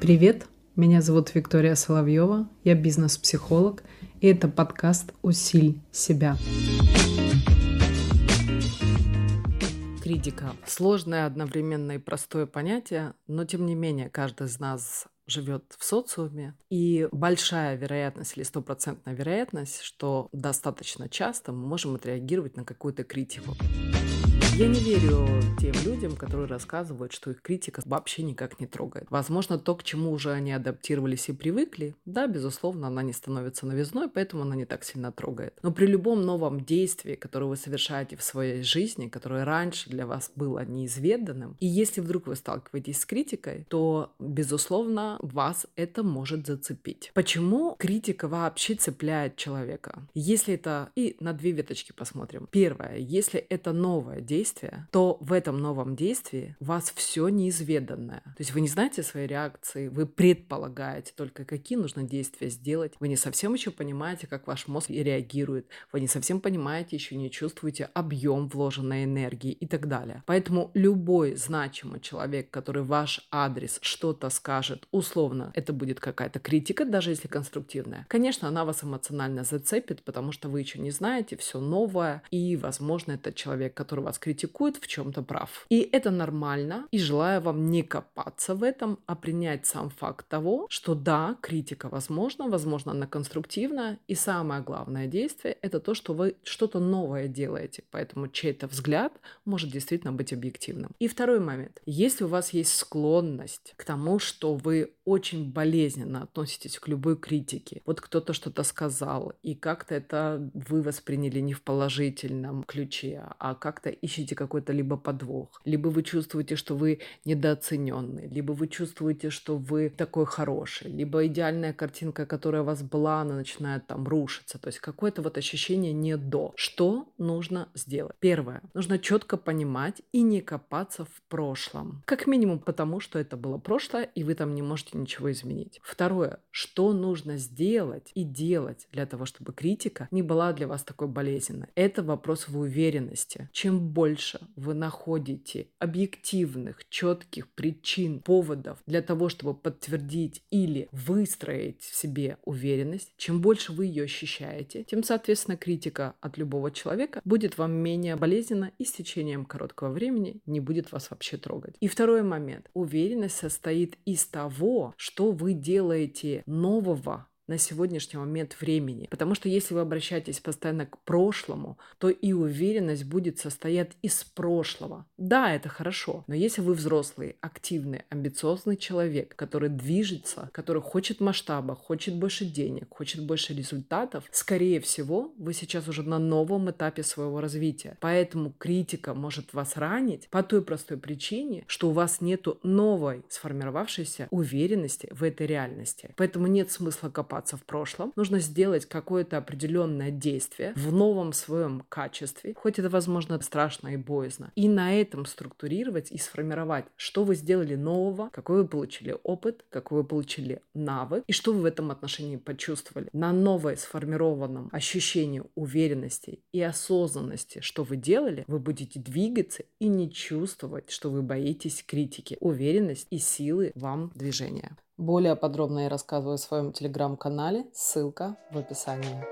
Привет, меня зовут Виктория Соловьева, я бизнес-психолог, и это подкаст «Усиль себя». Критика. Сложное одновременно и простое понятие, но тем не менее каждый из нас живет в социуме, и большая вероятность или стопроцентная вероятность, что достаточно часто мы можем отреагировать на какую-то критику. Я не верю тем людям, которые рассказывают, что их критика вообще никак не трогает. Возможно, то, к чему уже они адаптировались и привыкли, да, безусловно, она не становится новизной, поэтому она не так сильно трогает. Но при любом новом действии, которое вы совершаете в своей жизни, которое раньше для вас было неизведанным, и если вдруг вы сталкиваетесь с критикой, то, безусловно, вас это может зацепить. Почему критика вообще цепляет человека? Если это... И на две веточки посмотрим. Первое. Если это новое действие, то в этом новом действии вас все неизведанное. То есть вы не знаете своей реакции, вы предполагаете только, какие нужно действия сделать. Вы не совсем еще понимаете, как ваш мозг реагирует. Вы не совсем понимаете, еще не чувствуете объем вложенной энергии и так далее. Поэтому любой значимый человек, который ваш адрес что-то скажет, условно, это будет какая-то критика, даже если конструктивная. Конечно, она вас эмоционально зацепит, потому что вы еще не знаете, все новое, и, возможно, этот человек, который вас критикует, в чем-то прав. И это нормально, и желаю вам не копаться в этом, а принять сам факт того, что да, критика возможна, возможно, она конструктивна, и самое главное действие – это то, что вы что-то новое делаете, поэтому чей-то взгляд может действительно быть объективным. И второй момент. Если у вас есть склонность к тому, что вы очень болезненно относитесь к любой критике, вот кто-то что-то сказал, и как-то это вы восприняли не в положительном ключе, а как-то ищете какой-то либо подвох, либо вы чувствуете, что вы недооцененный, либо вы чувствуете, что вы такой хороший, либо идеальная картинка, которая у вас была, она начинает там рушиться. То есть какое-то вот ощущение не до. Что нужно сделать? Первое. Нужно четко понимать и не копаться в прошлом. Как минимум потому, что это было прошлое, и вы там не можете ничего изменить. Второе. Что нужно сделать и делать для того, чтобы критика не была для вас такой болезненной? Это вопрос в уверенности. Чем больше вы находите объективных, четких причин, поводов для того, чтобы подтвердить или выстроить в себе уверенность, чем больше вы ее ощущаете, тем, соответственно, критика от любого человека будет вам менее болезненна и с течением короткого времени не будет вас вообще трогать. И второй момент. Уверенность состоит из того, что вы делаете нового на сегодняшний момент времени. Потому что если вы обращаетесь постоянно к прошлому, то и уверенность будет состоять из прошлого. Да, это хорошо, но если вы взрослый, активный, амбициозный человек, который движется, который хочет масштаба, хочет больше денег, хочет больше результатов, скорее всего, вы сейчас уже на новом этапе своего развития. Поэтому критика может вас ранить по той простой причине, что у вас нету новой сформировавшейся уверенности в этой реальности. Поэтому нет смысла копать копаться в прошлом, нужно сделать какое-то определенное действие в новом своем качестве, хоть это, возможно, страшно и боязно, и на этом структурировать и сформировать, что вы сделали нового, какой вы получили опыт, какой вы получили навык, и что вы в этом отношении почувствовали. На новое сформированном ощущении уверенности и осознанности, что вы делали, вы будете двигаться и не чувствовать, что вы боитесь критики. Уверенность и силы вам движения. Более подробно я рассказываю в своем телеграм-канале, ссылка в описании.